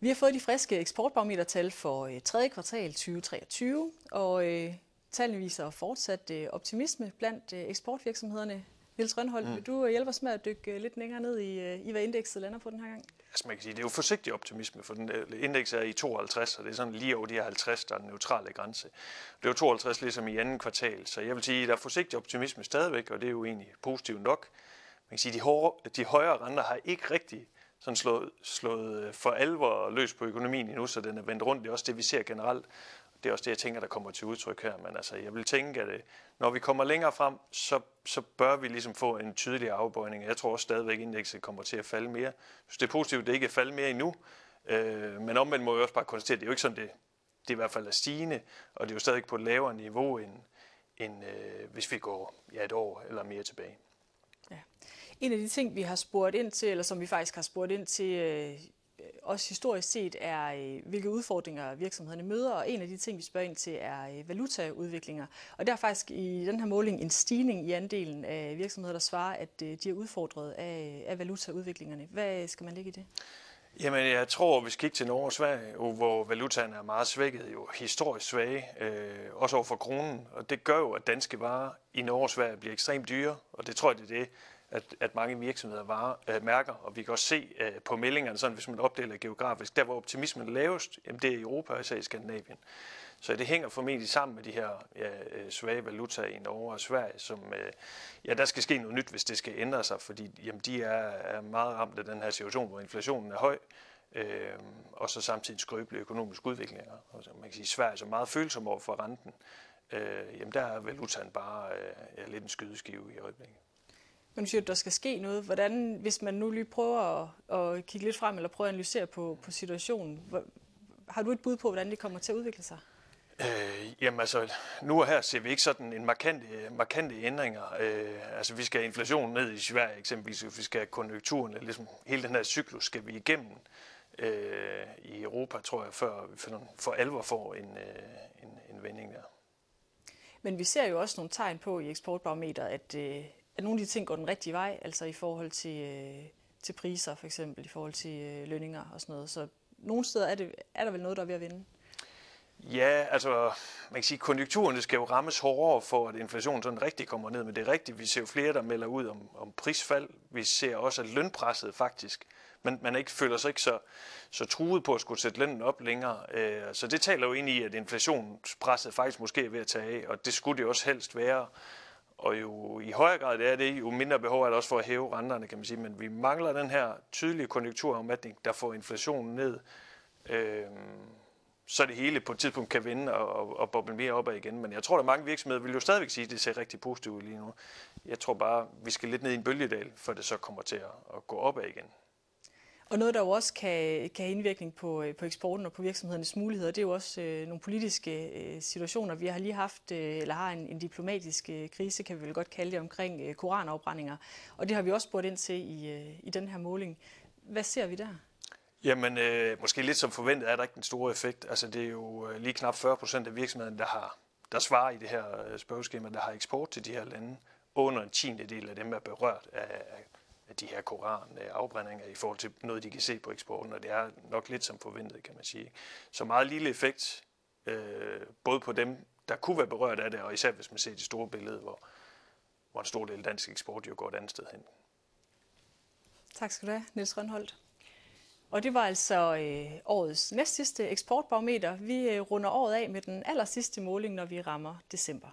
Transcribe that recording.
Vi har fået de friske eksportbarometertal for øh, tredje kvartal 2023, og øh, tallene viser fortsat øh, optimisme blandt øh, eksportvirksomhederne. Niels Rønholdt, mm. vil du øh, hjælpe os med at dykke øh, lidt længere ned i, øh, i hvad indekset lander på den her gang? Altså man kan sige, det er jo forsigtig optimisme, for den indeks er i 52, og det er sådan lige over de her 50, der er den neutrale grænse. Det er jo 52 ligesom i anden kvartal, så jeg vil sige, at der er forsigtig optimisme stadigvæk, og det er jo egentlig positivt nok. Man kan sige, de, hårde, de højere renter har ikke rigtig sådan slået, slået øh, for alvor løs på økonomien endnu, så den er vendt rundt. Det er også det, vi ser generelt det er også det, jeg tænker, der kommer til udtryk her. Men altså, jeg vil tænke, at øh, når vi kommer længere frem, så, så bør vi ligesom få en tydelig afbøjning. Jeg tror også stadigvæk, at indekset kommer til at falde mere. Så det er positivt, at det ikke er faldet mere endnu. Øh, men omvendt må jeg også bare konstatere, at det er jo ikke sådan, det, det i hvert fald er stigende, og det er jo stadig på et lavere niveau, end, end øh, hvis vi går ja, et år eller mere tilbage. En af de ting, vi har spurgt ind til, eller som vi faktisk har spurgt ind til øh, også historisk set er, øh, hvilke udfordringer virksomhederne møder, og en af de ting, vi spørger ind til, er øh, valutaudviklinger. Og der er faktisk i den her måling en stigning i andelen af virksomheder, der svarer, at øh, de er udfordret af, af valutaudviklingerne. Hvad skal man lægge i det? Jamen, jeg tror, vi kigger kigge til Norge og Sverige, hvor valutaen er meget svækket, jo historisk svage, øh, også over for kronen. Og det gør jo, at danske varer i Norge og Sverige bliver ekstremt dyre, og det tror jeg, det er det, at, at mange virksomheder varer, øh, mærker, og vi kan også se øh, på meldingerne, sådan, hvis man opdeler geografisk, der hvor optimismen er lavest, jamen det er i Europa og især i Skandinavien. Så det hænger formentlig sammen med de her ja, øh, svage valutaer i Norge og Sverige, som øh, ja, der skal ske noget nyt, hvis det skal ændre sig, fordi jamen, de er, er meget ramt af den her situation, hvor inflationen er høj, øh, og så samtidig skrøbelige økonomiske udviklinger. Altså, man kan sige, at Sverige er så meget følsom over for renten. Øh, jamen der er valutaen bare øh, ja, lidt en skydeskive i øjeblikket. Men siger, at der skal ske noget. Hvordan, hvis man nu lige prøver at, at kigge lidt frem, eller prøver at analysere på, på situationen, hvor, har du et bud på, hvordan det kommer til at udvikle sig? Øh, jamen altså, nu og her ser vi ikke sådan en markante, markante ændringer. Øh, altså, vi skal have inflationen ned i Sverige eksempelvis, vi skal have konjunkturen, ligesom hele den her cyklus skal vi igennem øh, i Europa, tror jeg, før vi for, for alvor får en, øh, en, en vending der. Men vi ser jo også nogle tegn på i eksportbarometeret, at, øh, at nogle af de ting går den rigtige vej, altså i forhold til, øh, til priser for eksempel, i forhold til øh, lønninger og sådan noget. Så nogle steder er, det, er der vel noget, der er ved at vinde? Ja, altså man kan sige, at konjunkturerne skal jo rammes hårdere for, at inflationen sådan rigtig kommer ned. Men det er rigtigt, vi ser jo flere, der melder ud om, om prisfald. Vi ser også, at lønpresset faktisk, men man ikke føler sig ikke så, så truet på at skulle sætte lønnen op længere. Øh, så det taler jo ind i, at inflationspresset faktisk måske er ved at tage af, og det skulle det også helst være. Og jo i højere grad det er det, jo mindre behov er der også for at hæve renterne, kan man sige. Men vi mangler den her tydelige konjunkturafmatning, der får inflationen ned, øh, så det hele på et tidspunkt kan vende og, og, og boble mere opad igen. Men jeg tror, at mange virksomheder vil jo stadigvæk sige, at det ser rigtig positivt ud lige nu. Jeg tror bare, vi skal lidt ned i en bølgedal, før det så kommer til at, at gå opad igen. Og noget, der jo også kan, kan have indvirkning på, øh, på eksporten og på virksomhedernes muligheder, det er jo også øh, nogle politiske øh, situationer. Vi har lige haft, øh, eller har en, en diplomatisk øh, krise, kan vi vel godt kalde det, omkring øh, koranafbrændinger. Og det har vi også spurgt ind til i, øh, i den her måling. Hvad ser vi der? Jamen, øh, måske lidt som forventet er der ikke den store effekt. Altså, det er jo øh, lige knap 40 procent af virksomhederne, der, har, der svarer i det her øh, spørgeskema, der har eksport til de her lande. Under en tiende del af dem er berørt af af de her koranafbrændinger i forhold til noget, de kan se på eksporten, og det er nok lidt som forventet, kan man sige. Så meget lille effekt, øh, både på dem, der kunne være berørt af det, og især hvis man ser det store billede, hvor, hvor en stor del af dansk eksport jo går et andet sted hen. Tak skal du have, Niels Rønholdt. Og det var altså øh, årets næst sidste eksportbarometer. Vi øh, runder året af med den aller sidste måling, når vi rammer december.